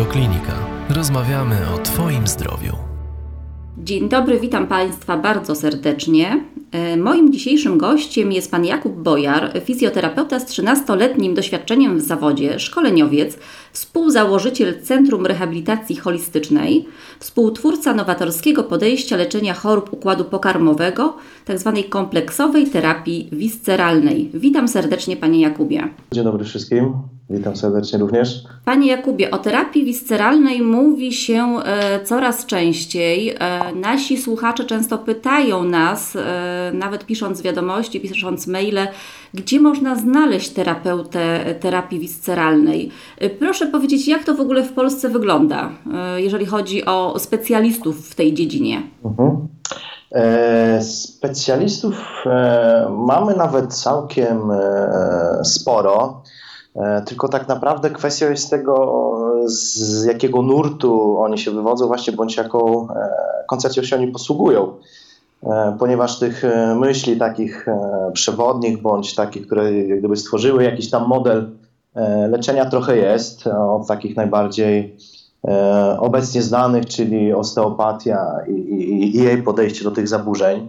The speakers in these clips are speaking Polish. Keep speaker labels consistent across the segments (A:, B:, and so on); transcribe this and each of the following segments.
A: Radioklinika. Rozmawiamy o Twoim zdrowiu.
B: Dzień dobry, witam Państwa bardzo serdecznie. E, moim dzisiejszym gościem jest pan Jakub Bojar, fizjoterapeuta z 13-letnim doświadczeniem w zawodzie, szkoleniowiec, współzałożyciel Centrum Rehabilitacji Holistycznej, współtwórca nowatorskiego podejścia leczenia chorób układu pokarmowego, tzw. Kompleksowej terapii visceralnej. Witam serdecznie panie Jakubie.
C: Dzień dobry wszystkim. Witam serdecznie również.
B: Panie Jakubie, o terapii visceralnej mówi się e, coraz częściej. E, nasi słuchacze często pytają nas, e, nawet pisząc wiadomości, pisząc maile, gdzie można znaleźć terapeutę terapii visceralnej. E, proszę powiedzieć, jak to w ogóle w Polsce wygląda, e, jeżeli chodzi o specjalistów w tej dziedzinie? Mhm.
C: E, specjalistów mamy nawet całkiem sporo. E, tylko tak naprawdę kwestia jest tego, z jakiego nurtu oni się wywodzą, właśnie bądź jaką e, koncepcją się oni posługują. E, ponieważ tych myśli takich przewodnich, bądź takich, które gdyby stworzyły jakiś tam model leczenia trochę jest, od takich najbardziej obecnie znanych, czyli osteopatia i, i, i jej podejście do tych zaburzeń.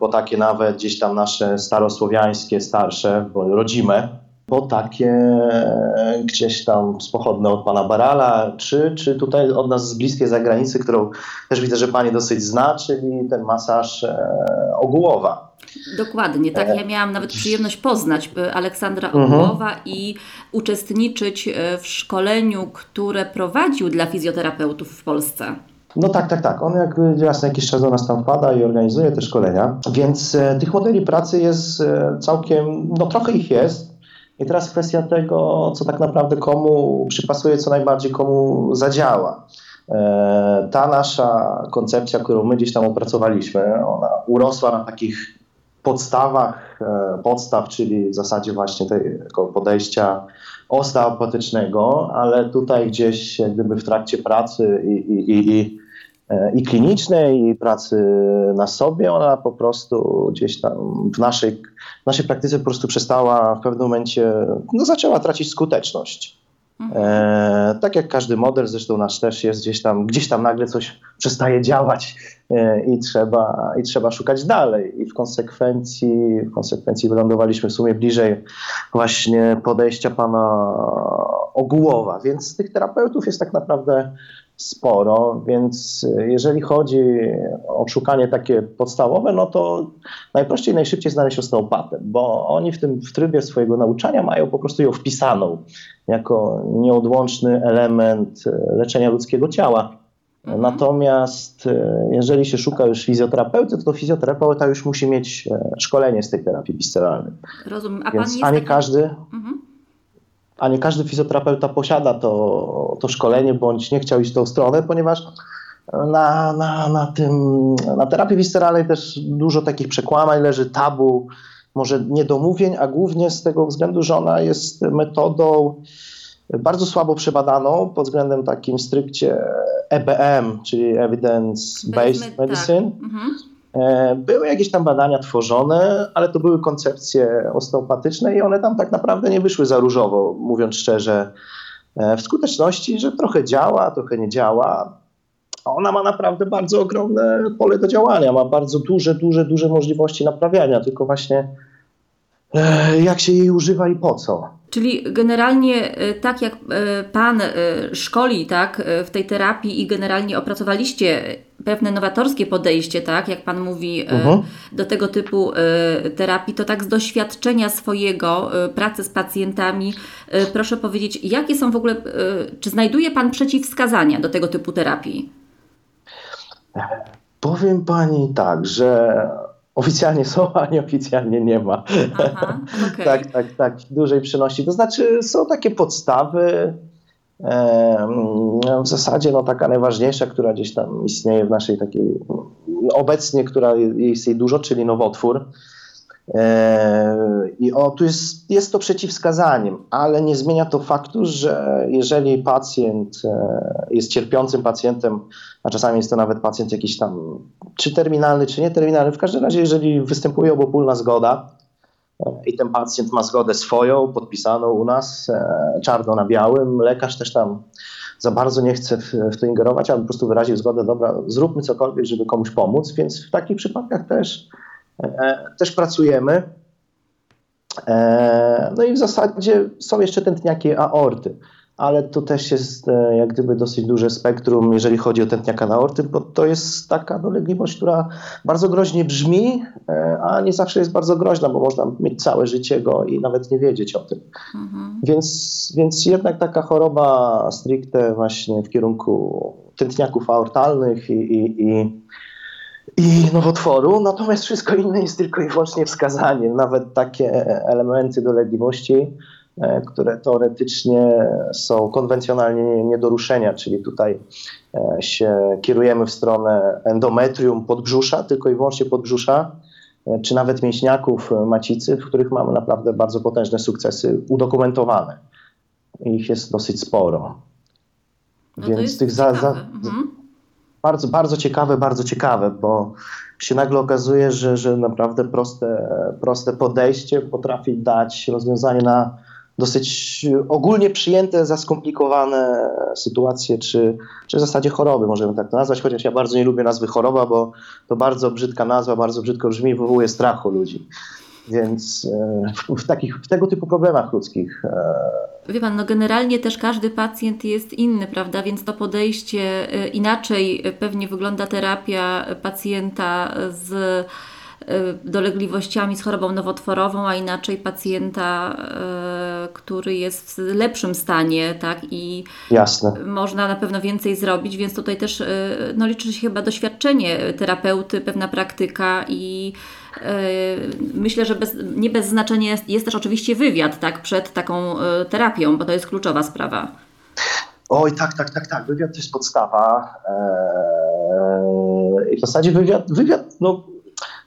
C: Bo takie nawet gdzieś tam nasze starosłowiańskie, starsze, bo rodzime, po takie e, gdzieś tam spochodne od pana Barala, czy, czy tutaj od nas z bliskiej zagranicy, którą też widzę, że pani dosyć zna, czyli ten masaż e, ogółowa.
B: Dokładnie, tak. Ja miałam nawet przyjemność poznać e, Aleksandra. Ogółowa mhm. i uczestniczyć w szkoleniu, które prowadził dla fizjoterapeutów w Polsce.
C: No tak, tak, tak. On jakby raz na jakiś czas do nas tam wpada i organizuje te szkolenia, więc e, tych modeli pracy jest e, całkiem, no trochę ich jest, i teraz kwestia tego, co tak naprawdę komu przypasuje, co najbardziej komu zadziała. E, ta nasza koncepcja, którą my gdzieś tam opracowaliśmy, ona urosła na takich podstawach e, podstaw, czyli w zasadzie właśnie tego podejścia osteopatycznego, ale tutaj gdzieś gdyby w trakcie pracy i, i, i, i klinicznej, i pracy na sobie, ona po prostu gdzieś tam w naszej w naszej praktyce po prostu przestała w pewnym momencie, no zaczęła tracić skuteczność. E, tak jak każdy model, zresztą nasz też jest gdzieś tam, gdzieś tam nagle coś przestaje działać e, i, trzeba, i trzeba szukać dalej. I w konsekwencji, w konsekwencji wylądowaliśmy w sumie bliżej właśnie podejścia pana Ogółowa. Więc tych terapeutów jest tak naprawdę sporo, więc jeżeli chodzi o szukanie takie podstawowe, no to najprościej, najszybciej znaleźć osteopatę, bo oni w tym w trybie swojego nauczania mają po prostu ją wpisaną jako nieodłączny element leczenia ludzkiego ciała. Mhm. Natomiast e, jeżeli się szuka już fizjoterapeuty, to fizjoterapeuta już musi mieć e, szkolenie z tej terapii visceralnej.
B: Rozumiem.
C: A Więc pan jest ani taki... każdy... Mhm a nie każdy fizjoterapeuta posiada to, to szkolenie, bądź nie chciał iść w tą stronę, ponieważ na, na, na, tym, na terapii visceralnej też dużo takich przekłamań leży, tabu, może niedomówień, a głównie z tego względu, że ona jest metodą bardzo słabo przebadaną pod względem takim stricte EBM, czyli Evidence Based tak. Medicine. Tak. Mhm. E, były jakieś tam badania tworzone, ale to były koncepcje osteopatyczne i one tam tak naprawdę nie wyszły za różowo, mówiąc szczerze. E, w skuteczności, że trochę działa, trochę nie działa. Ona ma naprawdę bardzo ogromne pole do działania, ma bardzo duże, duże, duże możliwości naprawiania, tylko właśnie jak się jej używa i po co.
B: Czyli generalnie tak jak Pan szkoli tak, w tej terapii i generalnie opracowaliście pewne nowatorskie podejście, tak, jak Pan mówi, uh mhm. -huh. do tego typu e, terapii, to tak z doświadczenia swojego, e, pracy z pacjentami, e, proszę powiedzieć, jakie są w ogóle, czy znajduje Pan przeciwwskazania do tego typu terapii?
C: Powiem Pani tak, że oficjalnie są, a nieoficjalnie nie ma. Aha, okay. tak, tak, tak, dużej przynosi. To znaczy są takie podstawy, w zasadzie no, taka najważniejsza, która gdzieś tam istnieje w naszej takiej, obecnie, która jest jej dużo, czyli nowotwór. I o, tu jest, jest to przeciwwskazaniem, ale nie zmienia to faktu, że jeżeli pacjent e, jest cierpiącym pacjentem, a czasami jest to nawet pacjent jakiś tam, czy terminalny, czy nieterminalny, w każdym razie, jeżeli występuje obopólna zgoda, i ten pacjent ma zgodę swoją, podpisaną u nas, e, czarno na białym. Lekarz też tam za bardzo nie chce w, to ingerować, ale po prostu wyraził zgodę, dobra, zróbmy cokolwiek, żeby komuś pomóc, więc w takich przypadkach też, e, też pracujemy. E, no i w zasadzie są jeszcze tętniaki aorty ale to też jest e, jak gdyby dosyć duże spektrum, jeżeli chodzi o tętniaka aorty, bo to jest taka dolegliwość, która bardzo groźnie brzmi, e, a nie zawsze jest bardzo groźna, bo można mieć całe życie go i nawet nie wiedzieć o tym. Mhm. Więc, więc jednak taka choroba stricte właśnie w kierunku tętniaków aortalnych i, i, i i nowotworu, natomiast wszystko inne jest tylko i wyłącznie wskazaniem. Nawet takie elementy dolegliwości E, które teoretycznie są konwencjonalnie nie do ruszenia, czyli tutaj e, się kierujemy w stronę endometrium podbrzusza, tylko i wyłącznie podbrzusza, e, czy nawet mięśniaków macicy, w których mamy naprawdę bardzo potężne sukcesy udokumentowane. Ich jest dosyć sporo.
B: No Więc tych za, za, mhm.
C: Bardzo, bardzo ciekawe, bardzo ciekawe, bo się nagle okazuje, że, że naprawdę proste, proste podejście potrafi dać rozwiązanie na dosyć ogólnie przyjęte za skomplikowane sytuacje, czy, czy w zasadzie choroby, możemy tak to nazwać, chociaż ja bardzo nie lubię nazwy choroba, bo to bardzo brzydka nazwa, bardzo brzydko brzmi wywołuje strach u ludzi. Więc e, w, takich, w tego typu problemach ludzkich.
B: Wie pan, no generalnie też każdy pacjent jest inny, prawda? Więc to podejście e, inaczej pewnie wygląda terapia pacjenta z Y, dolegliwościami z chorobą nowotworową, a inaczej pacjenta, y, który jest w lepszym stanie, tak? I
C: Jasne.
B: można na pewno więcej zrobić, więc tutaj też y, no, liczy się chyba doświadczenie terapeuty, pewna praktyka i Myślę, że bez, nie bez znaczenia jest, jest też oczywiście wywiad tak, przed taką terapią, bo to jest kluczowa sprawa.
C: Oj, tak, tak, tak, tak. Wywiad to jest podstawa. Eee, w zasadzie wywiad, wywiad no,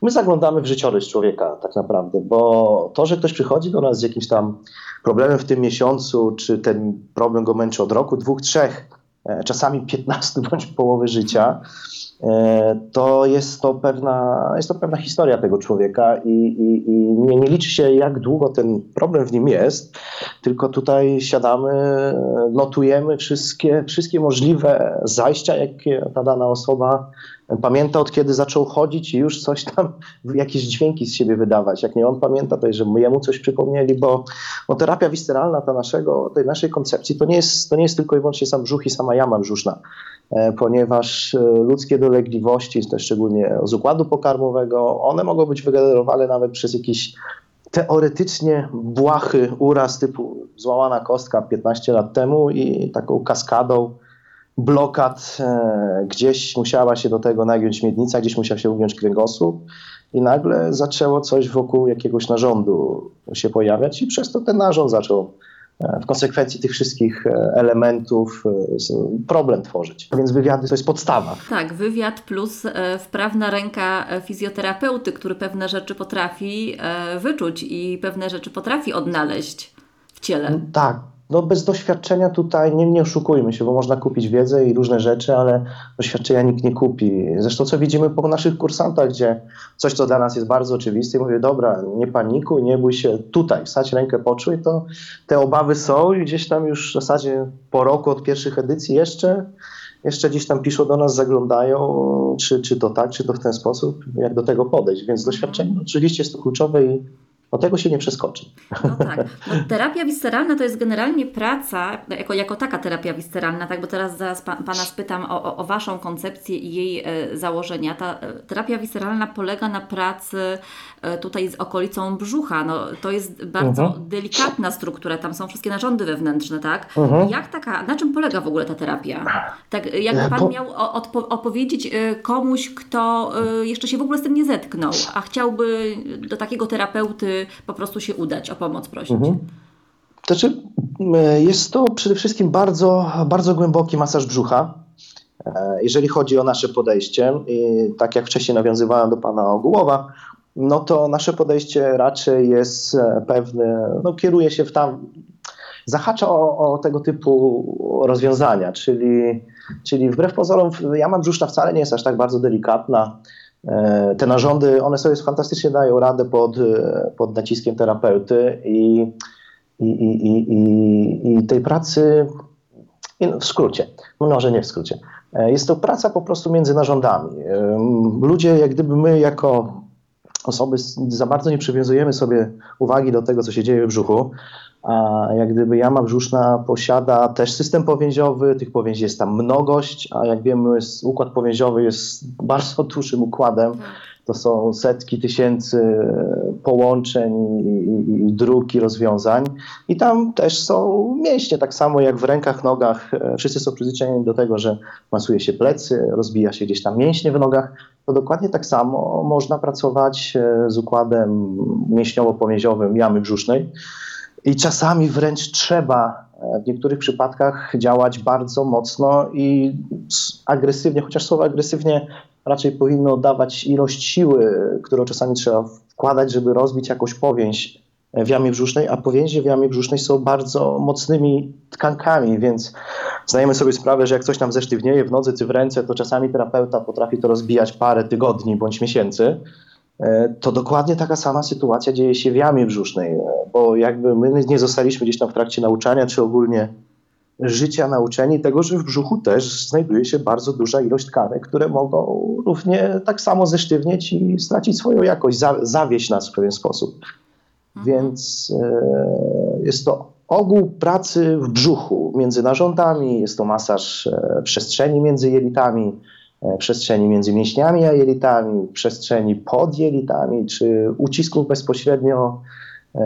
C: My zaglądamy w życiorys człowieka tak naprawdę, bo to, że ktoś przychodzi do nas z jakimś tam problemem w tym miesiącu, czy ten problem go męczy od roku, dwóch, trzech, e, czasami 15 bądź połowy życia, to jest to pewna, jest to pewna historia tego człowieka i, i, i nie, nie, liczy się, jak długo ten problem w nim jest, tylko tutaj siadamy, notujemy wszystkie, wszystkie możliwe zajścia, jakie ta dana osoba pamięta od kiedy zaczął chodzić i już coś tam, jakieś dźwięki z siebie wydawać. Jak nie on pamięta, to że jemu coś przypomnieli, bo, bo terapia wisceralna ta naszego, tej naszej koncepcji to nie, jest, to nie jest tylko i wyłącznie sam brzuch i sama jama brzuszna, e, ponieważ e, ludzkie dolegliwości, szczególnie z układu pokarmowego, one mogą być wygenerowane nawet przez jakiś teoretycznie błahy uraz typu złamana kostka 15 lat temu i taką kaskadą blokad, e, gdzieś musiała się do tego nagiąć miednica, gdzieś musiał się ugiąć kręgosłup i nagle zaczęło coś wokół jakiegoś narządu się pojawiać i przez to ten narząd zaczął e, w konsekwencji tych wszystkich e, elementów problem tworzyć. Więc wywiady to jest podstawa.
B: Tak, wywiad plus wprawna ręka fizjoterapeuty, który pewne rzeczy potrafi wyczuć i pewne rzeczy potrafi odnaleźć w ciele.
C: Tak, no bez doświadczenia tutaj nie, nie oszukujmy się, bo można kupić wiedzę i różne rzeczy, ale doświadczenia nikt nie kupi. Zresztą co widzimy po naszych kursantach, gdzie coś, co dla nas jest bardzo oczywiste, i mówię, dobra, nie panikuj, nie bój się tutaj, wsadź rękę, poczuj, to te obawy są i gdzieś tam już w zasadzie po roku od pierwszych edycji jeszcze jeszcze gdzieś tam piszą do nas, zaglądają, czy, czy to tak, czy to w ten sposób, jak do tego podejść. Więc doświadczenie oczywiście jest to kluczowe i no tego się nie przeskoczy.
B: No tak. No, terapia wisceralna to jest generalnie praca, jako, jako taka terapia wisceralna, tak? bo teraz zaraz pa, Pana spytam o, o, o, Waszą koncepcję i jej e, założenia. Ta e, terapia wisceralna polega na pracy e, tutaj z okolicą brzucha. No, to jest bardzo uh-huh. delikatna struktura, tam są wszystkie narządy wewnętrzne, tak? Uh-huh. Jak taka, na czym polega w ogóle ta terapia? Tak, jakby Pan miał odpo- opowiedzieć komuś, kto jeszcze się w ogóle z tym nie zetknął, a chciałby do takiego terapeuty po prostu się udać, o pomoc prosić? Mhm.
C: Znaczy, jest to przede wszystkim bardzo, bardzo głęboki masaż brzucha. E, jeżeli chodzi o nasze podejście, i tak jak wcześniej nawiązywałem do pana Ogółowa, no to nasze podejście raczej jest e, pewne, no kieruje się w tam, zahacza o, o tego typu rozwiązania, czyli, czyli wbrew pozorom jama brzuszna wcale nie jest aż tak bardzo delikatna. E, te narządy, one sobie fantastycznie dają radę pod, e, pod naciskiem terapeuty i, i, i, i, i tej pracy w skrócie, może nie w skrócie. Jest to praca po prostu między narządami. Ludzie, jak gdyby my jako osoby za bardzo nie przywiązujemy sobie uwagi do tego, co się dzieje w brzuchu, a jak gdyby jama brzuszna posiada też system powięziowy, tych powięzi jest tam mnogość, a jak wiemy układ powięziowy jest bardzo dużym układem. Tak. To są setki tysięcy połączeń i, i dróg i rozwiązań. I tam też są mięśnie, tak samo jak w rękach, nogach. Wszyscy są przyzwyczajeni do tego, że masuje się plecy, rozbija się gdzieś tam mięśnie w nogach. To dokładnie tak samo można pracować e, z układem mięśniowo-powięziowym jamy brzusznej. I czasami wręcz trzeba e, w niektórych przypadkach działać bardzo mocno i agresywnie, chociaż słowo agresywnie raczej powinno dawać ilość siły, którą czasami trzeba wkładać, żeby rozbić jakąś powięź w jamie brzusznej, a powięzie w jamie brzusznej są bardzo mocnymi tkankami, więc zdajemy sobie sprawę, że jak coś nam zesztywnieje w nodze czy w ręce, to czasami terapeuta potrafi to rozbijać parę tygodni bądź miesięcy. E, to dokładnie taka sama sytuacja dzieje się w jamie brzusznej, e, bo jakby my nie zostaliśmy gdzieś tam w trakcie nauczania, czy ogólnie życia nauczeni tego, że w brzuchu też znajduje się bardzo duża ilość tkanek, które mogą równie tak samo zesztywnieć i stracić swoją jakość, zawieść nas w pewien sposób. Mhm. Więc e, jest to ogół pracy w brzuchu między narządami, jest to masaż przestrzeni między jelitami, przestrzeni między mięśniami a jelitami, przestrzeni pod jelitami, czy ucisków bezpośrednio e,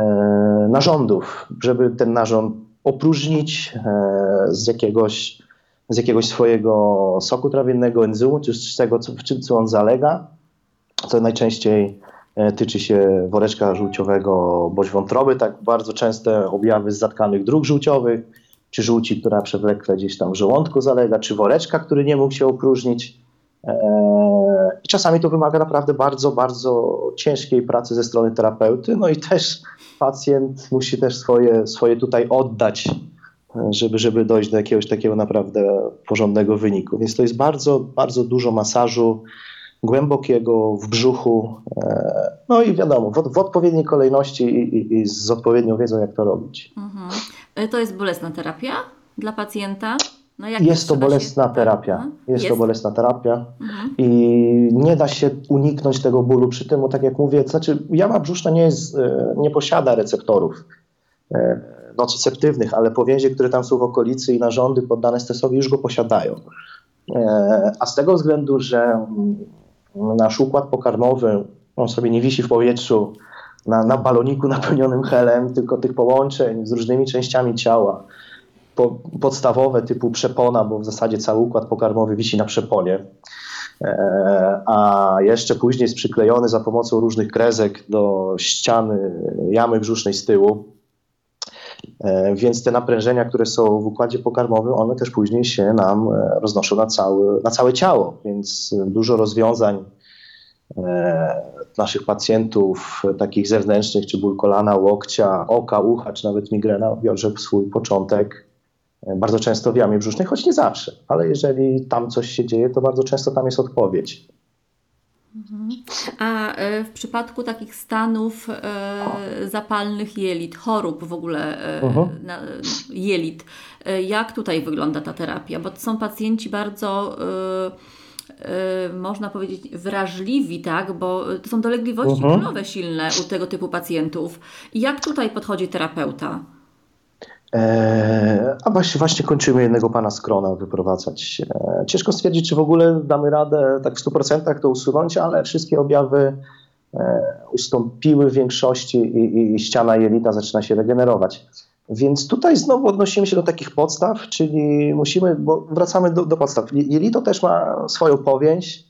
C: narządów, żeby ten narząd opróżnić e, z jakiegoś, z jakiegoś swojego soku trawiennego, enzymu, czy z tego, w czym co on zalega, co najczęściej tyczy się woreczka żółciowego bądź wątroby, tak bardzo częste objawy z zatkanych dróg żółciowych, czy żółci, która przewlekle gdzieś tam w żołądku zalega, czy woreczka, który nie mógł się opróżnić. Eee, I czasami to wymaga naprawdę bardzo, bardzo ciężkiej pracy ze strony terapeuty. No i też pacjent musi też swoje, swoje tutaj oddać, żeby, żeby dojść do jakiegoś takiego naprawdę porządnego wyniku. Więc to jest bardzo, bardzo dużo masażu głębokiego w brzuchu. Eee, no i wiadomo, w, w odpowiedniej kolejności i, i, i, z odpowiednią wiedzą, jak to robić. Mhm.
B: E, to jest bolesna terapia dla pacjenta?
C: No jest to bolesna się... terapia. Jest, jest, to bolesna terapia mhm. i nie da się uniknąć tego bólu przy tym, bo tak jak mówię, znaczy jama brzuszna nie, jest, e, nie posiada receptorów e, nocyceptywnych, ale powięzie, które tam są w okolicy i narządy poddane stresowi już go posiadają. E, a z tego względu, że nasz układ pokarmowy, on sobie nie wisi w powietrzu na, na baloniku napełnionym helem, tylko tych połączeń z różnymi częściami ciała, po, podstawowe typu przepona, bo w zasadzie cały układ pokarmowy wisi na przeponie. E, a jeszcze później jest przyklejony za pomocą różnych kresek do ściany jamy brzusznej z tyłu. E, więc te naprężenia, które są w układzie pokarmowym, one też później się nam e, roznoszą na, cały, na całe ciało. Więc dużo rozwiązań naszych pacjentów, takich zewnętrznych, czy ból kolana, łokcia, oka, ucha, czy nawet migrena, wiąże swój początek bardzo często w jamie brzusznej, choć nie zawsze, ale jeżeli tam coś się dzieje, to bardzo często tam jest odpowiedź.
B: Mhm. A e, w przypadku takich stanów e, zapalnych jelit, chorób w ogóle e, uh-huh. jelit, jak tutaj wygląda ta terapia? Bo to są pacjenci bardzo można powiedzieć, wrażliwi, tak? Bo to są dolegliwości uh-huh. silne u tego typu pacjentów. Jak tutaj podchodzi terapeuta?
C: E, a właśnie, właśnie kończymy jednego pana z krona wyprowadzać. E, ciężko stwierdzić, czy w ogóle damy radę tak w 100% to usunąć, ale wszystkie objawy e, ustąpiły w większości i, i, i ściana jelita zaczyna się regenerować. Więc tutaj znowu odnosimy się do takich podstaw, czyli musimy, bo wracamy do, do podstaw. Jelito też ma swoją powięź,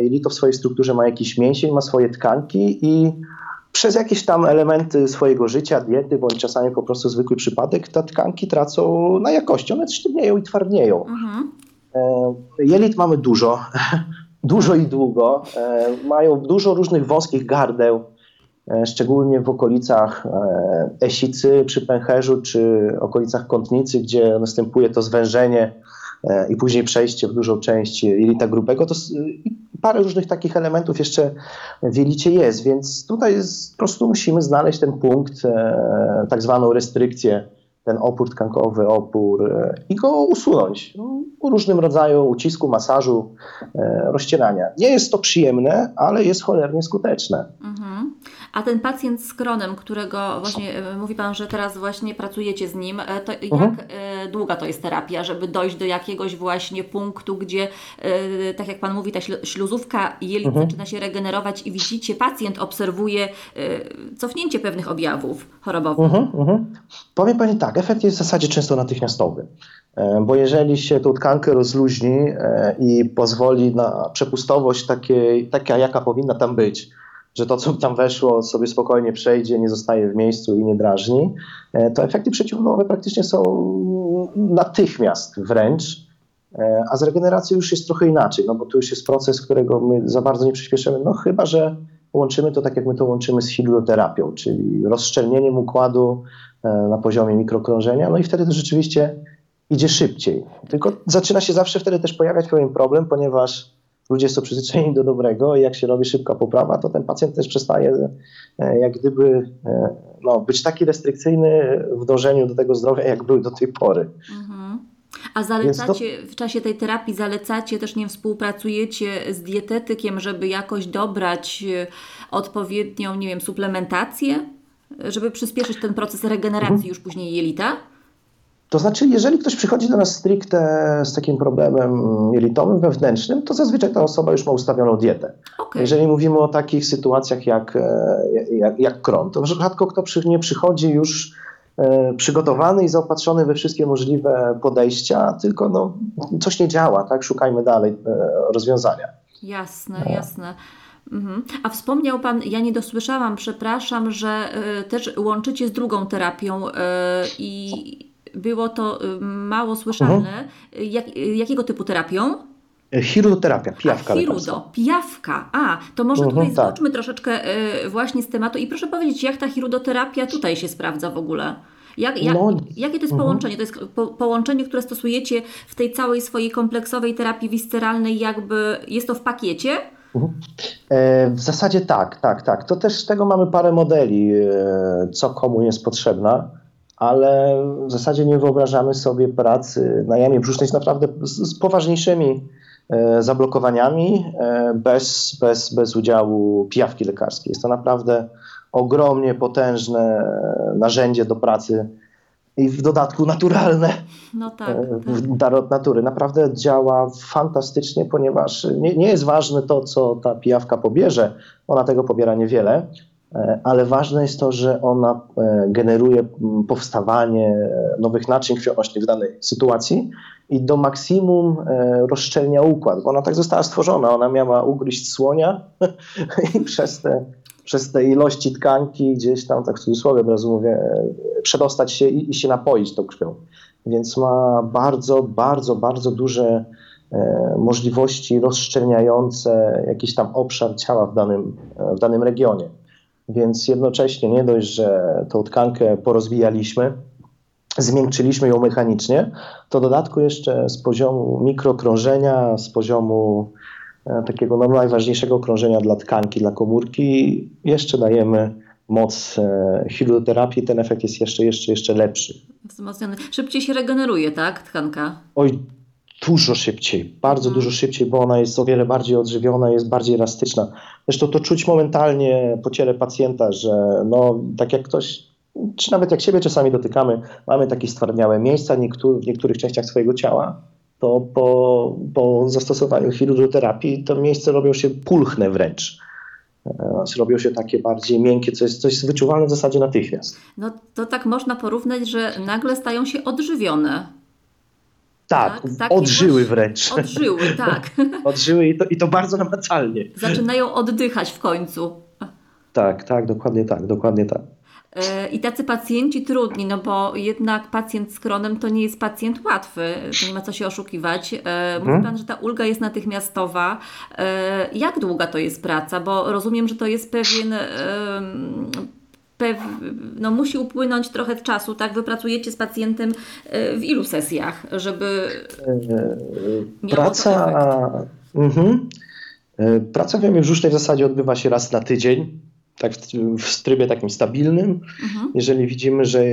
C: jelito w swojej strukturze ma jakiś mięsień, ma swoje tkanki i przez jakieś tam elementy swojego życia, diety, bądź czasami po prostu zwykły przypadek, te tkanki tracą na jakości. One sztywnieją i twardnieją. Mhm. E, jelit mamy dużo, dużo i długo. E, mają dużo różnych wąskich gardeł, e, szczególnie w okolicach esicy przy pęcherzu, czy okolicach kątnicy, gdzie następuje to zwężenie i później przejście w dużą część jelita grubego. To parę różnych takich elementów jeszcze w jelicie jest, więc tutaj jest, po prostu musimy znaleźć ten punkt, e, tak zwaną restrykcję ten opór tkankowy, opór e, i go usunąć no, różnym rodzaju ucisku, masażu, e, rozcierania. Nie jest to przyjemne, ale jest cholernie skuteczne. Mhm.
B: A ten pacjent z kronem, którego właśnie e, mówi Pan, że teraz właśnie pracujecie z nim, to jak mhm. długa to jest terapia, żeby dojść do jakiegoś właśnie punktu, gdzie tak jak Pan mówi, ta śluzówka jelit mhm. zaczyna się regenerować i widzicie, pacjent obserwuje cofnięcie pewnych objawów chorobowych. Mhm, mhm.
C: Powiem Pani tak, efekt jest w zasadzie często natychmiastowy, e, bo jeżeli się tą tkankę rozluźni e, i pozwoli na przepustowość takiej, taka, jaka powinna tam być, że to, co tam weszło, sobie spokojnie przejdzie, nie zostaje w miejscu i nie drażni, e, to efekty przeciwbólowe praktycznie są natychmiast wręcz. A z regeneracją już jest trochę inaczej, no bo to już jest proces, którego my za bardzo nie przyspieszymy, no chyba, że łączymy to tak, jak my to łączymy z hidroterapią, czyli rozszczelnieniem układu e, na poziomie mikrokrążenia, no i wtedy to rzeczywiście idzie szybciej. Tylko zaczyna się zawsze wtedy też pojawiać pewien problem, ponieważ ludzie są przyzwyczajeni do dobrego i jak się robi szybka poprawa, to ten pacjent też przestaje e, jak gdyby e, no, być taki restrykcyjny w dążeniu do tego zdrowia, jak był do tej pory. Mhm.
B: A zalecacie to... w czasie tej terapii, zalecacie też, nie współpracujecie z dietetykiem, żeby jakoś dobrać e, odpowiednią, nie wiem, suplementację, żeby przyspieszyć ten proces regeneracji mhm. już później jelita?
C: To znaczy, jeżeli ktoś przychodzi do nas stricte z takim problemem jelitowym, wewnętrznym, to zazwyczaj ta osoba już ma ustawioną dietę. Okay. Jeżeli mówimy o takich sytuacjach jak, e, jak, jak kron, to rzadko kto przy, nie przychodzi już E, przygotowany i zaopatrzony we wszystkie możliwe podejścia, tylko no, coś nie działa, tak? Szukajmy dalej e, rozwiązania.
B: Jasne, jasne. Mhm. A wspomniał Pan, ja nie dosłyszałam, przepraszam, że też łączycie z drugą terapią i było to y, mało słyszalne. Mhm. Jak, jakiego typu terapią?
C: Chirudoterapia, pijawka. A,
B: chirudo, pijawka. A, to może mhm, tutaj tak. troszeczkę y, właśnie z tematu i proszę powiedzieć, jak ta chirudoterapia tutaj się sprawdza w ogóle? Jak, jak, no, jakie to jest mhm. połączenie? To jest po, połączenie, które stosujecie w tej całej swojej kompleksowej terapii wisceralnej, jakby jest to w pakiecie? Mhm.
C: E, w zasadzie tak, tak, tak. To też z tego mamy parę modeli, e, co komu jest potrzebna, ale w zasadzie nie wyobrażamy sobie pracy na jamie brzusznej z naprawdę z, z poważniejszymi E, zablokowaniami e, bez, bez, bez udziału pijawki lekarskiej. Jest to naprawdę ogromnie potężne narzędzie do pracy i w dodatku naturalne. No tak, e, Dar od natury. Naprawdę działa fantastycznie, ponieważ nie, nie jest ważne to, co ta pijawka pobierze. Ona tego pobiera niewiele, ale ważne jest to, że ona generuje powstawanie nowych naczyń krwionośnych w danej sytuacji i do maksimum e, rozszczelnia układ, bo ona tak została stworzona. Ona miała ugryźć słonia i przez te, przez te ilości tkanki gdzieś tam, tak w cudzysłowie od razu mówię, e, przedostać się i, i się napoić tą krwią. Więc ma bardzo, bardzo, bardzo duże e, możliwości rozszczelniające jakiś tam obszar ciała w danym, w danym regionie. Więc jednocześnie nie dość, że tą tkankę porozwijaliśmy, zmiękczyliśmy ją mechanicznie, to dodatku jeszcze z poziomu mikrokrążenia, z poziomu e, takiego no, najważniejszego krążenia dla tkanki, dla komórki, jeszcze dajemy moc e, hidroterapii, ten efekt jest jeszcze, jeszcze, jeszcze lepszy.
B: Wzmocniony. Szybciej się regeneruje, tak, tkanka?
C: Oj, dużo szybciej, bardzo mhm. dużo szybciej, bo ona jest o wiele bardziej odżywiona, jest bardziej elastyczna. Zresztą to czuć momentalnie po ciele pacjenta, że no, tak jak ktoś czy nawet jak siebie czasami dotykamy, mamy takie stwardniałe miejsca niektóry, w niektórych częściach swojego ciała, to po, po zastosowaniu chirurgoterapii to miejsce robią się pulchne wręcz. E, robią się takie bardziej miękkie, co jest, coś wyczuwalne w zasadzie natychmiast.
B: No to tak można porównać, że nagle stają się odżywione.
C: Tak, tak odżyły wręcz.
B: Odżyły, tak.
C: odżyły i to, i to bardzo namacalnie.
B: Zaczynają oddychać w końcu.
C: Tak, tak, dokładnie tak, dokładnie tak.
B: E, I tacy pacjenci trudni, no bo jednak pacjent z kronem to nie jest pacjent łatwy, to nie ma co się oszukiwać. E, mówi hmm? Pan, że ta ulga jest natychmiastowa. E, jak długa to jest praca? Bo rozumiem, że to jest pewien Pew, no musi upłynąć trochę czasu, tak? Wy pracujecie z pacjentem w ilu sesjach, żeby
C: Praca, mhm. Praca w w zasadzie odbywa się raz na tydzień. Tak w, w trybie takim stabilnym. Mhm. Jeżeli widzimy, że,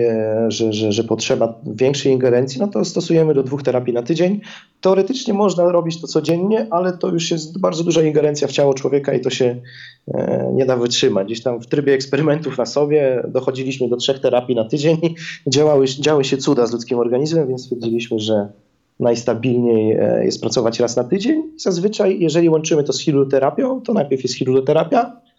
C: że, że, że, potrzeba większej ingerencji, no to stosujemy do dwóch terapii na tydzień. Teoretycznie można robić to codziennie, ale to już jest bardzo duża ingerencja w ciało człowieka i to się e, nie da wytrzymać. Gdzieś tam w trybie eksperymentów na sobie dochodziliśmy do trzech terapii na tydzień i działały, działy się cuda z ludzkim organizmem, więc stwierdziliśmy, że najstabilniej e, jest pracować raz na tydzień. Zazwyczaj, jeżeli łączymy to z chiruroterapią, to najpierw jest chirurterapia, e,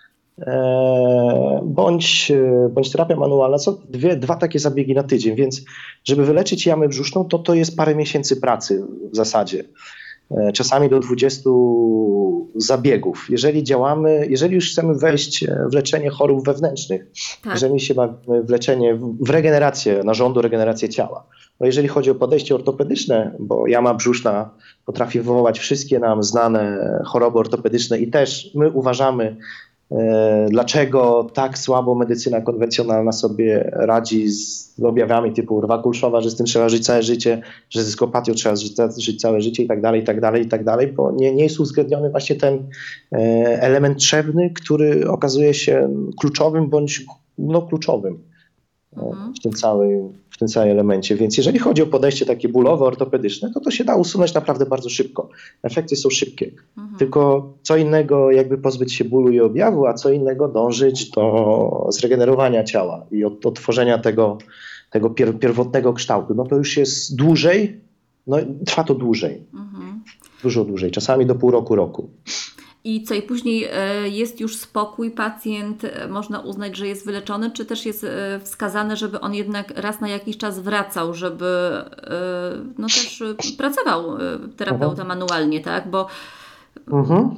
C: bądź, e, bądź terapia manualna, co dwie, dwa takie zabiegi na tydzień, więc żeby wyleczyć jamę brzuszną, to to jest parę miesięcy pracy w zasadzie. Czasami do 20 zabiegów. Jeżeli działamy, jeżeli już chcemy wejść w leczenie chorób wewnętrznych, tak. jeżeli się bawimy w leczenie, w regenerację narządu, regenerację ciała, no jeżeli chodzi o podejście ortopedyczne, bo jama brzuszna potrafi wywołać wszystkie nam znane choroby ortopedyczne i też my uważamy, e, dlaczego tak słabo medycyna konwencjonalna sobie radzi z objawami typu rwa kulszowa, że z tym trzeba żyć całe życie, że z dyskopatią trzeba żyć, całe życie i tak dalej, i tak dalej, i tak dalej, bo nie, nie jest uwzględniony właśnie ten e, element trzewny, który okazuje się kluczowym bądź no, kluczowym. e, mhm. w tym całym tym całym elemencie. Więc jeżeli chodzi o podejście takie bólowe, ortopedyczne, to to się da usunąć naprawdę bardzo szybko. Efekty są szybkie. Mhm. Tylko co innego jakby pozbyć się bólu i objawu, a co innego dążyć do zregenerowania ciała i od, odtworzenia tego, tego pier, pierwotnego kształtu. No to już jest dłużej, no trwa to dłużej. Mhm. Dużo dłużej, czasami do pół roku, roku.
B: I co, i później e, jest już spokój, pacjent e, można uznać, że jest wyleczony, czy też jest e, wskazane, żeby on jednak raz na jakiś czas wracał, żeby no też pracował terapeuta mhm. manualnie, tak? Bo
C: mhm.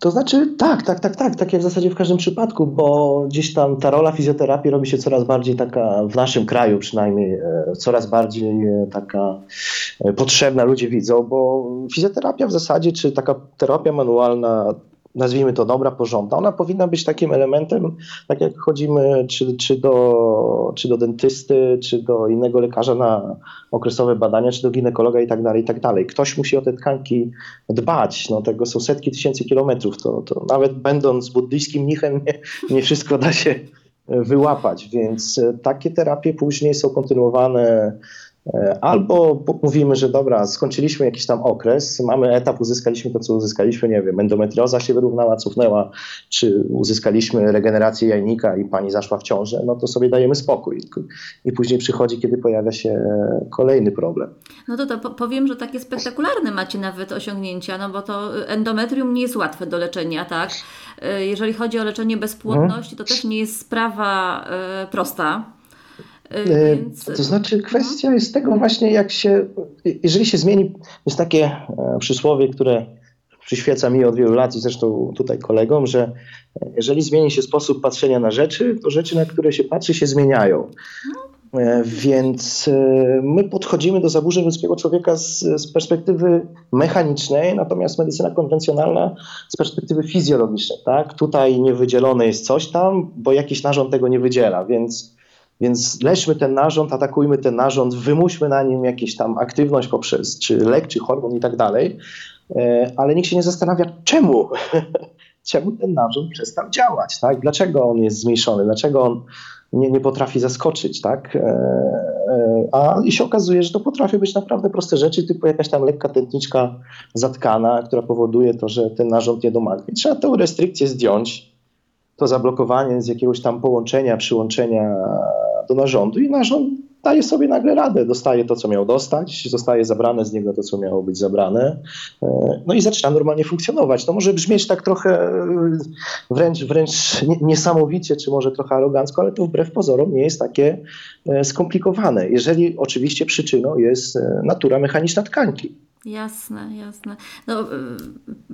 C: To znaczy tak, tak, tak, tak, tak jak w zasadzie w każdym przypadku, bo gdzieś tam ta rola fizjoterapii robi się coraz bardziej taka, w naszym kraju przynajmniej, coraz bardziej taka potrzebna, ludzie widzą, bo fizjoterapia w zasadzie, czy taka terapia manualna nazwijmy to dobra, porządna, ona powinna być takim elementem, tak jak chodzimy czy, czy, do, czy do dentysty, czy do innego lekarza na okresowe badania, czy do ginekologa i tak dalej, i tak dalej. Ktoś musi o te tkanki dbać, no tego są setki tysięcy kilometrów, to, to nawet będąc buddyjskim mnichem nie, nie wszystko da się wyłapać, więc takie terapie później są kontynuowane albo mówimy, że dobra, skończyliśmy jakiś tam okres, mamy etap, uzyskaliśmy to, co uzyskaliśmy, nie wiem, endometrioza się wyrównała, cofnęła, czy uzyskaliśmy regenerację jajnika i pani zaszła w ciążę, no to sobie dajemy spokój. I później przychodzi, kiedy pojawia się kolejny problem.
B: No to, to powiem, że takie spektakularne macie nawet osiągnięcia, no bo to endometrium nie jest łatwe do leczenia, tak? E, jeżeli chodzi o leczenie bezpłodności, to też nie jest sprawa e, prosta
C: e, więc... To znaczy kwestia jest tego właśnie, jak się, jeżeli się zmieni, jest takie e, przysłowie, które przyświeca mi od wielu lat i zresztą tutaj kolegom, że jeżeli zmieni się sposób patrzenia na rzeczy, to rzeczy, na które się patrzy, się zmieniają. E, więc my podchodzimy do zaburzeń ludzkiego człowieka z, z, perspektywy mechanicznej, natomiast medycyna konwencjonalna z perspektywy fizjologicznej. Tak? Tutaj niewydzielone jest coś tam, bo jakiś narząd tego nie wydziela, więc więc lećmy ten narząd, atakujmy ten narząd, wymuśmy na nim jakąś tam aktywność poprzez czy lek, czy hormon i tak dalej, e, ale nikt się nie zastanawia, czemu, czemu ten narząd przestał działać, tak? Dlaczego on jest zmniejszony, dlaczego on nie, nie potrafi zaskoczyć, tak? E, e, a i się okazuje, że to potrafi być naprawdę proste rzeczy, typu jakaś tam lekka tętniczka zatkana, która powoduje to, że ten narząd nie domaga. I trzeba tę restrykcję zdjąć, to zablokowanie z jakiegoś tam połączenia, przyłączenia do narządu i narząd daje sobie nagle radę, dostaje to, co miał dostać, zostaje zabrane z niego to, co miało być zabrane, e, no i zaczyna normalnie funkcjonować. To może brzmieć tak trochę e, wręcz, wręcz niesamowicie, czy może trochę arogancko, ale to wbrew pozorom nie jest takie e, skomplikowane, jeżeli oczywiście przyczyną jest natura mechaniczna tkanki.
B: Jasne, jasne. No,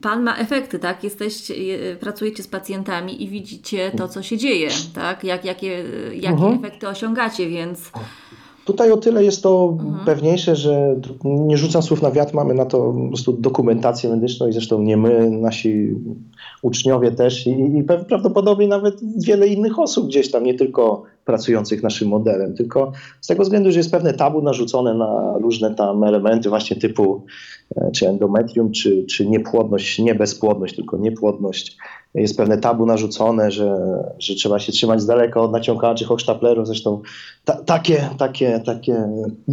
B: pan ma efekty, tak? Jesteście, pracujecie z pacjentami i widzicie to, co się dzieje, tak? Jak, jakie jakie mhm. efekty osiągacie, więc.
C: Tutaj o tyle jest to mhm. pewniejsze, że nie rzucam słów na wiatr, mamy na to po prostu dokumentację medyczną i zresztą nie my, nasi uczniowie też i, i prawdopodobnie nawet wiele innych osób gdzieś tam, nie tylko pracujących naszym modelem, tylko z tego względu, że jest pewne tabu narzucone na różne tam elementy właśnie typu e, czy endometrium, czy, czy niepłodność, nie bezpłodność, tylko niepłodność. Jest pewne tabu narzucone, że, że trzeba się trzymać z daleka od naciągaczy hochsztaplerów. Zresztą ta, takie, takie, takie,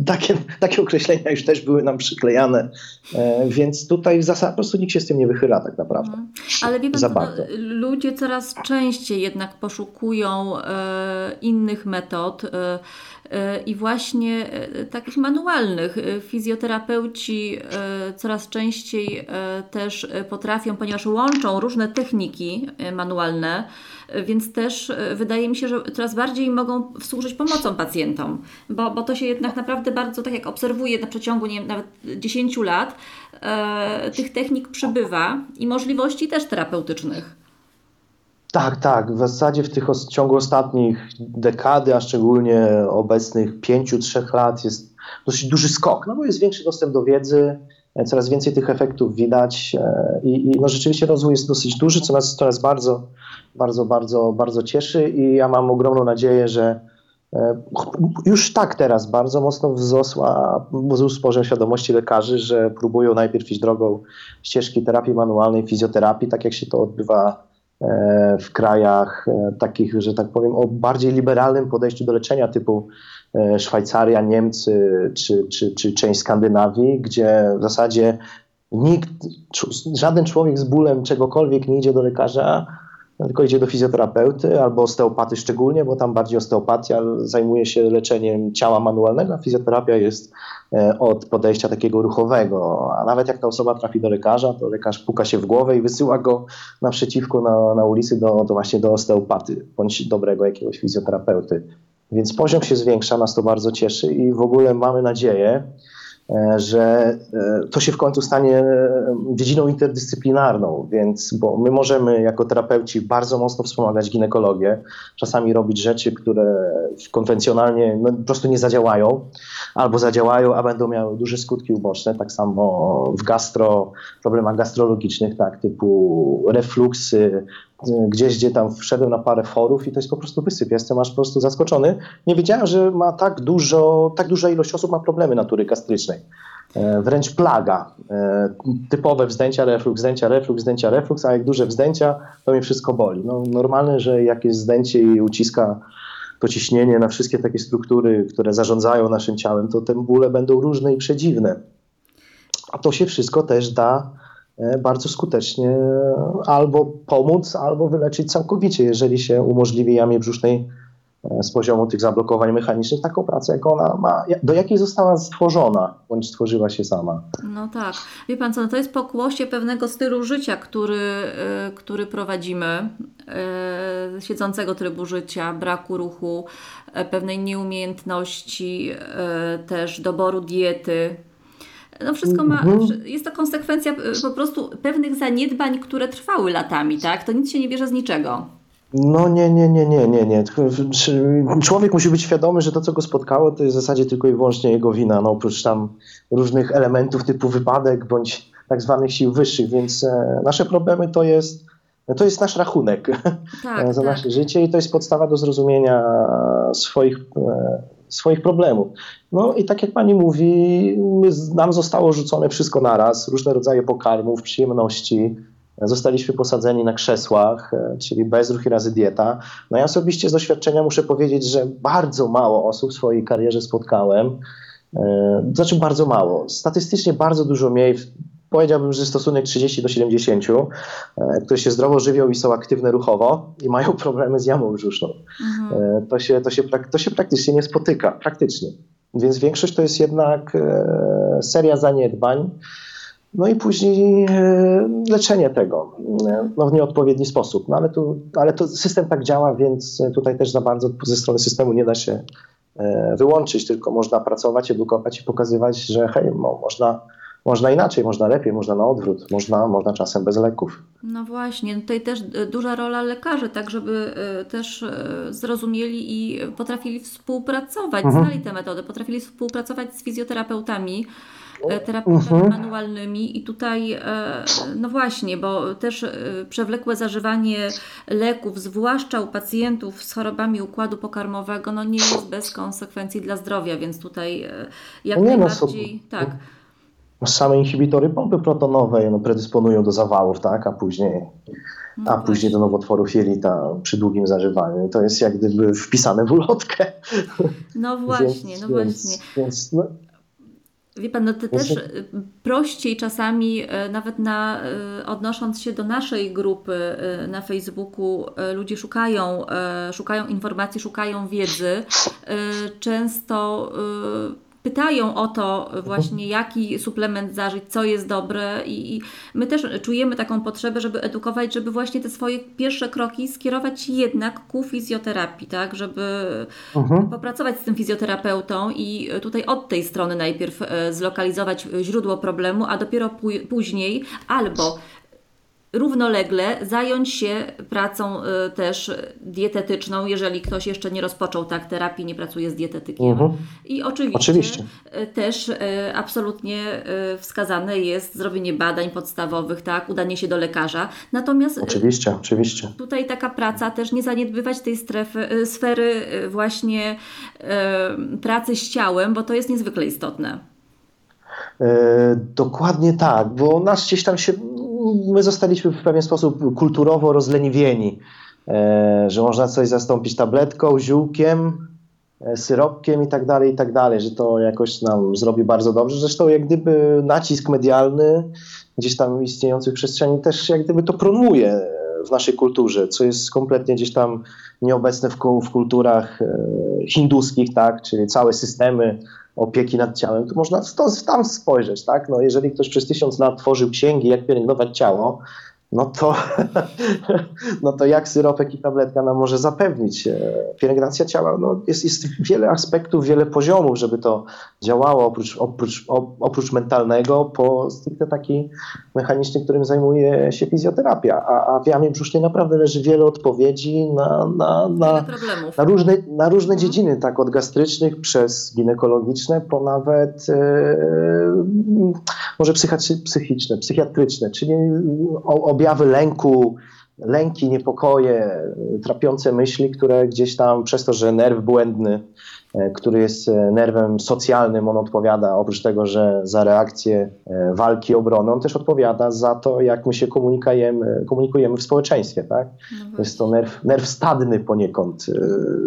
C: takie, takie określenia już też były nam przyklejane, e, więc tutaj w zasadzie po prostu nikt się z tym nie wychyla tak naprawdę. Mhm.
B: Ale wie pan, ludzie coraz częściej jednak poszukują e, innych metod. E, i właśnie e, takich manualnych. E, fizjoterapeuci e, coraz częściej też potrafią, ponieważ łączą różne techniki manualne, więc też wydaje mi się, że coraz bardziej mogą służyć pomocą pacjentom, bo, bo to się jednak naprawdę bardzo, tak jak obserwuję na przeciągu nie wiem, nawet 10 lat, tych technik przybywa i możliwości też terapeutycznych.
C: Tak, tak. W zasadzie w tych w ciągu ostatnich dekady, a szczególnie obecnych pięciu, trzech lat jest dosyć duży skok, no bo jest większy dostęp do wiedzy, e, coraz więcej tych efektów widać e, i, i no rzeczywiście rozwój jest dosyć duży, co nas, co nas bardzo, bardzo, bardzo, bardzo cieszy i ja mam ogromną nadzieję, że e, już tak teraz bardzo mocno wzrosła, wzrósł poziom świadomości lekarzy, że próbują najpierw iść drogą ścieżki terapii manualnej, fizjoterapii, tak jak się to odbywa w krajach e, takich, że tak powiem, o bardziej liberalnym podejściu do leczenia typu e, Szwajcaria, Niemcy czy, czy, czy część Skandynawii, gdzie w zasadzie nikt, żaden człowiek z bólem czegokolwiek nie idzie do lekarza, tylko idzie do fizjoterapeuty albo osteopaty szczególnie, bo tam bardziej osteopatia zajmuje się leczeniem ciała manualnego, a fizjoterapia jest e, od podejścia takiego ruchowego. A nawet jak ta osoba trafi do lekarza, to lekarz puka się w głowę i wysyła go naprzeciwko na, na ulicy do, do właśnie do osteopaty bądź dobrego jakiegoś fizjoterapeuty. Więc poziom się zwiększa, nas to bardzo cieszy i w ogóle mamy nadzieję, że e, to się w końcu stanie e, dziedziną interdyscyplinarną, więc bo my możemy jako terapeuci bardzo mocno wspomagać ginekologię, czasami robić rzeczy, które konwencjonalnie no, po prostu nie zadziałają, albo zadziałają, a będą miały duże skutki uboczne, tak samo w gastro, problemach gastrologicznych, tak, typu refluksy, gdzieś, gdzie tam wszedłem na parę forów i to jest po prostu wysyp. Jestem aż po prostu zaskoczony. Nie wiedziałem, że ma tak dużo, tak duża ilość osób ma problemy natury gastrycznej. E, wręcz plaga. E, typowe wzdęcia, reflux, wzdęcia, reflux, wzdęcia, reflux, a jak duże wzdęcia, to mnie wszystko boli. No, normalne, że jak jest zdęcie i uciska to ciśnienie na wszystkie takie struktury, które zarządzają naszym ciałem, to te bóle będą różne i przedziwne. A to się wszystko też da bardzo skutecznie albo pomóc, albo wyleczyć całkowicie, jeżeli się umożliwi jamie brzusznej e, z poziomu tych zablokowań mechanicznych taką pracę, jak ona ma, do jakiej została stworzona, bądź stworzyła się sama.
B: No tak. Wie Pan co, no to jest pokłosie pewnego stylu życia, który, e, który prowadzimy, siedzącego trybu życia, braku ruchu, pewnej nieumiejętności też doboru diety, no wszystko ma, mhm. jest to konsekwencja y, po prostu pewnych zaniedbań, które trwały latami, tak? To nic się nie bierze z niczego.
C: No nie, nie, nie, nie, nie, nie. Człowiek musi być świadomy, że to, co go spotkało, to jest w zasadzie tylko i wyłącznie jego wina, no oprócz tam różnych elementów typu wypadek bądź tak zwanych sił wyższych, więc e, nasze problemy to jest, to jest nasz rachunek tak, za tak. nasze życie i to jest podstawa do zrozumienia swoich e, swoich problemów. No i tak jak pani mówi, nam zostało rzucone wszystko naraz, różne rodzaje pokarmów, przyjemności. Zostaliśmy posadzeni na krzesłach, e, czyli bezruch i razy dieta. No ja osobiście z doświadczenia muszę powiedzieć, że bardzo mało osób w swojej karierze spotkałem. E, znaczy bardzo mało. Statystycznie bardzo dużo mniej powiedziałbym, że stosunek 30 do 70, e, które się zdrowo żywią i są aktywne ruchowo i mają problemy z jamą brzuszną. Mhm. E, to, się, to, się, to się praktycznie nie spotyka, praktycznie. Więc większość to jest jednak e, seria zaniedbań, no i później leczenie tego no w nieodpowiedni sposób. No ale, tu, ale to system tak działa, więc tutaj też za bardzo ze strony systemu nie da się wyłączyć, tylko można pracować, edukować i pokazywać, że hej, można można inaczej, można lepiej, można na odwrót, można, można czasem bez leków.
B: No właśnie, tutaj też duża rola lekarzy, tak żeby e, też e, zrozumieli i potrafili współpracować, mhm. znali tę metodę, potrafili współpracować z fizjoterapeutami, e, terapeutami mhm. manualnymi i tutaj, no właśnie, bo też przewlekłe zażywanie leków, zwłaszcza u pacjentów z chorobami układu pokarmowego, no nie jest bez konsekwencji dla zdrowia, więc tutaj jak no nie, no, najbardziej, no, tak.
C: Same inhibitory pompy protonowej no, predysponują do zawałów, tak, a później no a później do nowotworów jelita przy długim zażywaniu. To jest jak gdyby wpisane w ulotkę.
B: No właśnie, więc, no właśnie. Więc, no, Wie pan, no to też y, prościej czasami, y, nawet na, y, odnosząc się do naszej grupy na Facebooku, ludzie szukają, szukają informacji, szukają wiedzy. Często pytają o to właśnie, jaki suplement zażyć, co jest dobre i, my też czujemy taką potrzebę, żeby edukować, żeby właśnie te swoje pierwsze kroki skierować jednak ku fizjoterapii, tak, żeby uh-huh. popracować z tym fizjoterapeutą i tutaj od tej strony najpierw e, zlokalizować źródło problemu, a dopiero później albo równolegle zająć się pracą y, też dietetyczną, jeżeli ktoś jeszcze nie rozpoczął tak terapii, nie pracuje z dietetykiem. Mhm. I oczywiście, oczywiście, y, też y, absolutnie wskazane jest zrobienie badań podstawowych, tak, udanie się do lekarza.
C: Natomiast oczywiście, oczywiście.
B: tutaj taka praca też nie zaniedbywać tej strefy, sfery właśnie pracy z ciałem, bo to jest niezwykle istotne.
C: Dokładnie tak, bo nas gdzieś tam się my zostaliśmy w pewien sposób kulturowo rozleniwieni, e, że można coś zastąpić tabletką, ziółkiem, e, syropkiem i tak dalej, i tak dalej, że to jakoś nam zrobi bardzo dobrze. Zresztą jak gdyby nacisk medialny gdzieś tam istniejący w przestrzeni też jak gdyby to promuje w naszej kulturze, co jest kompletnie gdzieś tam nieobecne w, w kulturach e, hinduskich, tak, czyli całe systemy opieki nad ciałem, to można stąd, tam spojrzeć, tak? No, jeżeli ktoś przez tysiąc lat tworzył księgi, jak pielęgnować ciało, no to, no to jak syropek i tabletka nam może zapewnić e, pielęgnacja ciała? No jest, jest wiele aspektów, wiele poziomów, żeby to działało, oprócz, oprócz, oprócz mentalnego, po stricte taki mechaniczny, którym zajmuje się fizjoterapia. A, a w jamie brzusznej naprawdę leży wiele odpowiedzi na, na, na, na różne, na różne mhm. dziedziny, tak od gastrycznych przez ginekologiczne, po nawet e, może psychiczne, psychiatryczne, czyli objawy lęku, lęki, niepokoje, trapiące myśli, które gdzieś tam przez to, że nerw błędny, który jest e, nerwem socjalnym, on odpowiada oprócz tego, że za reakcję e, walki, obrony, on też odpowiada za to, jak my się komunikujemy, komunikujemy w społeczeństwie. Tak? No to jest to nerw, nerw stadny poniekąd,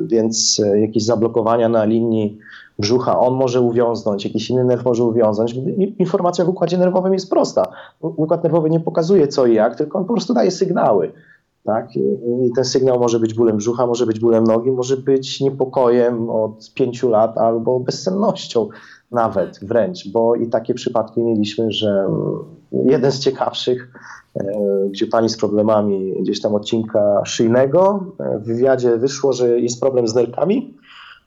C: więc jakieś zablokowania na linii brzucha, on może uwiąznąć, jakiś inny nerw może uwiązać. Informacja w układzie nerwowym jest prosta. Układ nerwowy nie pokazuje co i jak, tylko on po prostu daje sygnały. Tak? I ten sygnał może być bólem brzucha, może być bólem nogi, może być niepokojem od pięciu lat albo bezsennością nawet wręcz, bo i takie przypadki mieliśmy, że jeden z ciekawszych, e, gdzie pani z problemami gdzieś tam odcinka szyjnego, e, w wywiadzie wyszło, że jest problem z nerkami,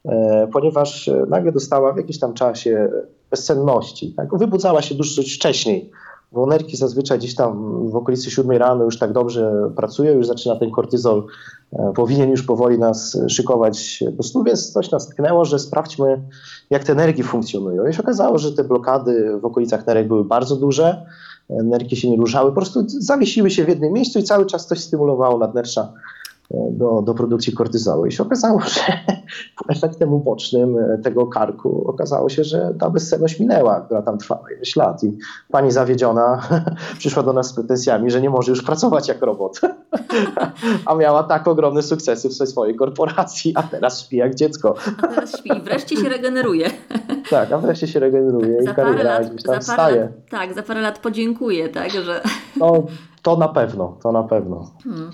C: E, ponieważ nagle dostała w jakimś tam czasie bezsenności. Tak? Wybudzała się dużo wcześniej, bo nerki zazwyczaj gdzieś tam w okolicy 7 rano już tak dobrze pracują, już zaczyna ten kortyzol, e, powinien już powoli nas szykować do snu, więc coś nas tknęło, że sprawdźmy, jak te nerki funkcjonują. I się okazało, że te blokady w okolicach nerek były bardzo duże, nerki się nie ruszały, po prostu zawiesiły się w jednym miejscu i cały czas coś stymulowało nadnercza do, do produkcji kortyzolu. I się okazało, że efektem ubocznym tego karku okazało się, że ta bezsenność minęła, która tam trwała ileś lat. I pani zawiedziona przyszła do nas z pretensjami, że nie może już pracować jak robot. a miała tak ogromne sukcesy w swojej korporacji, a teraz śpi jak dziecko.
B: a teraz śpi i wreszcie się regeneruje.
C: tak, a wreszcie się regeneruje
B: za i kariera lat, gdzieś tam staje. Lat, tak, za parę lat podziękuję, tak, że...
C: No, to na pewno, to na pewno. Hmm.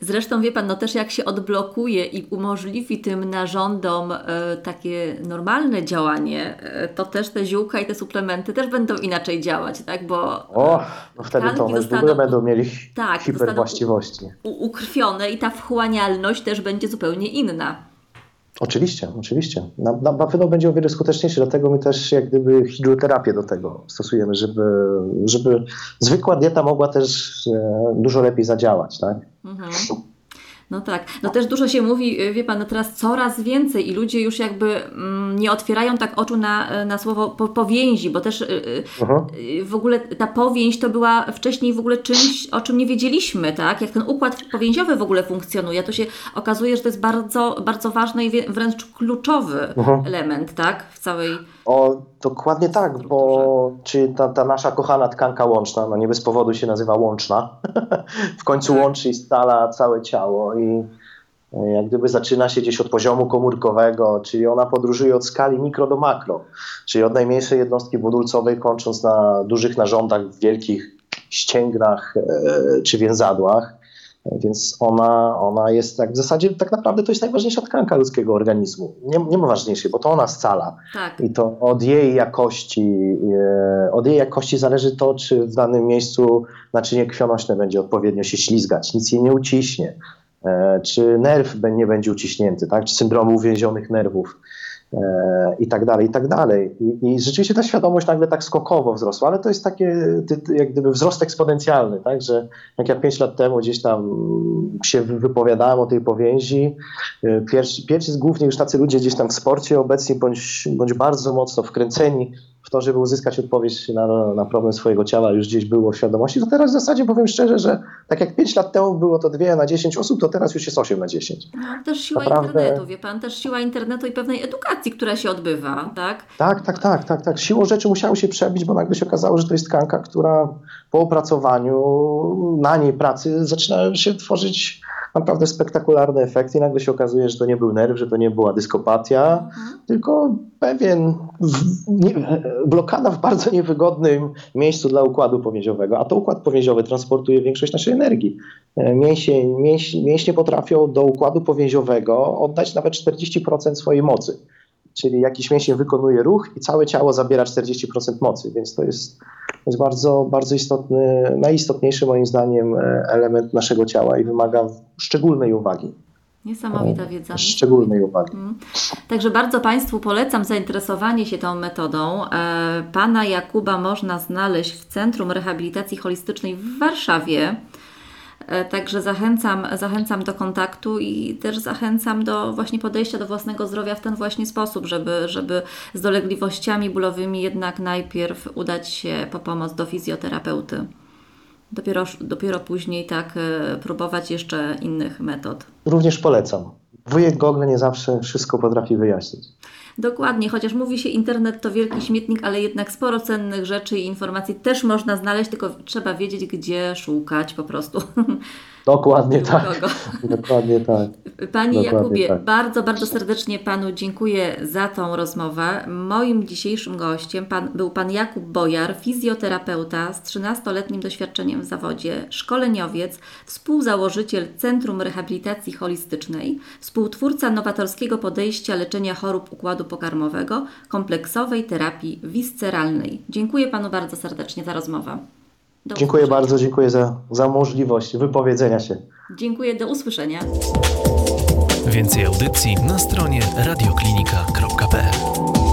B: Zresztą wie Pan, no też jak się odblokuje i umożliwi tym narządom e, takie normalne działanie, e, to też te ziółka i te suplementy też będą inaczej działać, tak? Bo
C: o, no wtedy to one w ogóle będą mieli tak, hiperwłaściwości.
B: Ukrwione i ta wchłanialność też będzie zupełnie inna.
C: Oczywiście, oczywiście. Na, na, na pewno będzie o wiele skuteczniejszy, dlatego my też jak gdyby hidroterapię do tego stosujemy, żeby, żeby zwykła dieta mogła też e, dużo lepiej zadziałać, tak? Mhm.
B: No tak. No też dużo się mówi, y, wie Pan, no teraz coraz więcej i ludzie już jakby mm, nie otwierają tak oczu na, na słowo po, powięzi, bo też y, w ogóle ta powięź to była wcześniej w ogóle czymś, o czym nie wiedzieliśmy, tak? Jak ten układ powięziowy w ogóle funkcjonuje. To się okazuje, że to jest bardzo, bardzo ważny i wręcz kluczowy uh-huh. element, tak? W całej
C: o, dokładnie tak, bo czy ta, ta, nasza kochana tkanka łączna, no nie bez powodu się nazywa łączna, w końcu tak. łączy i stala całe ciało i e, jak gdyby zaczyna się gdzieś od poziomu komórkowego, czyli ona podróżuje od skali mikro do makro, czyli od najmniejszej jednostki budulcowej, kończąc na dużych narządach, wielkich ścięgnach e, czy więzadłach. Więc ona, ona jest tak, w zasadzie tak naprawdę to jest najważniejsza tkanka ludzkiego organizmu. Nie, nie ma ważniejszej, bo to ona scala. Tak. I to od jej jakości, e, od jej jakości zależy to, czy w danym miejscu naczynie krwionośne będzie odpowiednio się ślizgać, nic jej nie uciśnie, e, czy nerw nie będzie uciśnięty, tak? czy syndromu uwięzionych nerwów. E, i tak dalej, i tak dalej. I, I, rzeczywiście ta świadomość nagle tak skokowo wzrosła, ale to jest takie jak gdyby wzrost eksponencjalny, tak, że jak ja pięć lat temu gdzieś tam się wypowiadałem o tej powięzi, e, pierwsi, pierwsi głównie już tacy ludzie gdzieś tam w sporcie obecni, bądź, bądź bardzo mocno wkręceni w to, żeby uzyskać odpowiedź na, na problem swojego ciała, już gdzieś było w świadomości, to teraz w zasadzie powiem szczerze, że tak jak 5 lat temu było to 2 na 10 osób, to teraz już jest 8 na 10.
B: No, też siła Naprawdę... internetu, wie pan, też siła internetu i pewnej edukacji, która się odbywa, tak?
C: Tak, tak, tak, tak, tak. Siłą rzeczy musiały się przebić, bo nagle się okazało, że to jest tkanka, która po opracowaniu na niej pracy zaczyna się tworzyć naprawdę spektakularny efekt i nagle się okazuje, że to nie był nerw, że to nie była dyskopatia, mhm. tylko pewien w, nie, blokada w bardzo niewygodnym miejscu dla układu powięziowego, a to układ powięziowy transportuje większość naszej energii. E, mięśnie, mięśnie, mięśnie potrafią do układu powięziowego oddać nawet 40% swojej mocy czyli jakiś mięsień wykonuje ruch i całe ciało zabiera 40% mocy, więc to jest, to jest bardzo, bardzo istotny, najistotniejszy moim zdaniem e, element naszego ciała i wymaga szczególnej uwagi.
B: Niesamowita wiedza.
C: Szczególnej uwagi. Mhm.
B: Także bardzo Państwu polecam zainteresowanie się tą metodą. E, pana Jakuba można znaleźć w Centrum Rehabilitacji Holistycznej w Warszawie. E, także zachęcam, zachęcam do kontaktu i też zachęcam do właśnie podejścia do własnego zdrowia w ten właśnie sposób, żeby, żeby z dolegliwościami bólowymi jednak najpierw udać się po pomoc do fizjoterapeuty. Dopiero, dopiero później tak e, próbować jeszcze innych metod.
C: Również polecam. Wujek Google nie zawsze wszystko potrafi wyjaśnić.
B: Dokładnie, chociaż mówi się internet to wielki śmietnik, ale jednak sporo cennych rzeczy i informacji też można znaleźć, tylko trzeba wiedzieć, gdzie szukać po prostu.
C: Dokładnie tak. Dokładnie tak.
B: Panie Dokładnie Jakubie, tak. bardzo, bardzo serdecznie Panu dziękuję za tą rozmowę. Moim dzisiejszym gościem pan, był Pan Jakub Bojar, fizjoterapeuta z 13-letnim doświadczeniem w zawodzie, szkoleniowiec, współzałożyciel Centrum Rehabilitacji Holistycznej, współtwórca nowatorskiego podejścia leczenia chorób układu pokarmowego, kompleksowej terapii visceralnej. Dziękuję Panu bardzo serdecznie za rozmowę.
C: Do dziękuję usłyszenia. bardzo, dziękuję za, za możliwość wypowiedzenia się.
B: Dziękuję, do usłyszenia.
A: Więcej audycji na stronie radioklinika.pl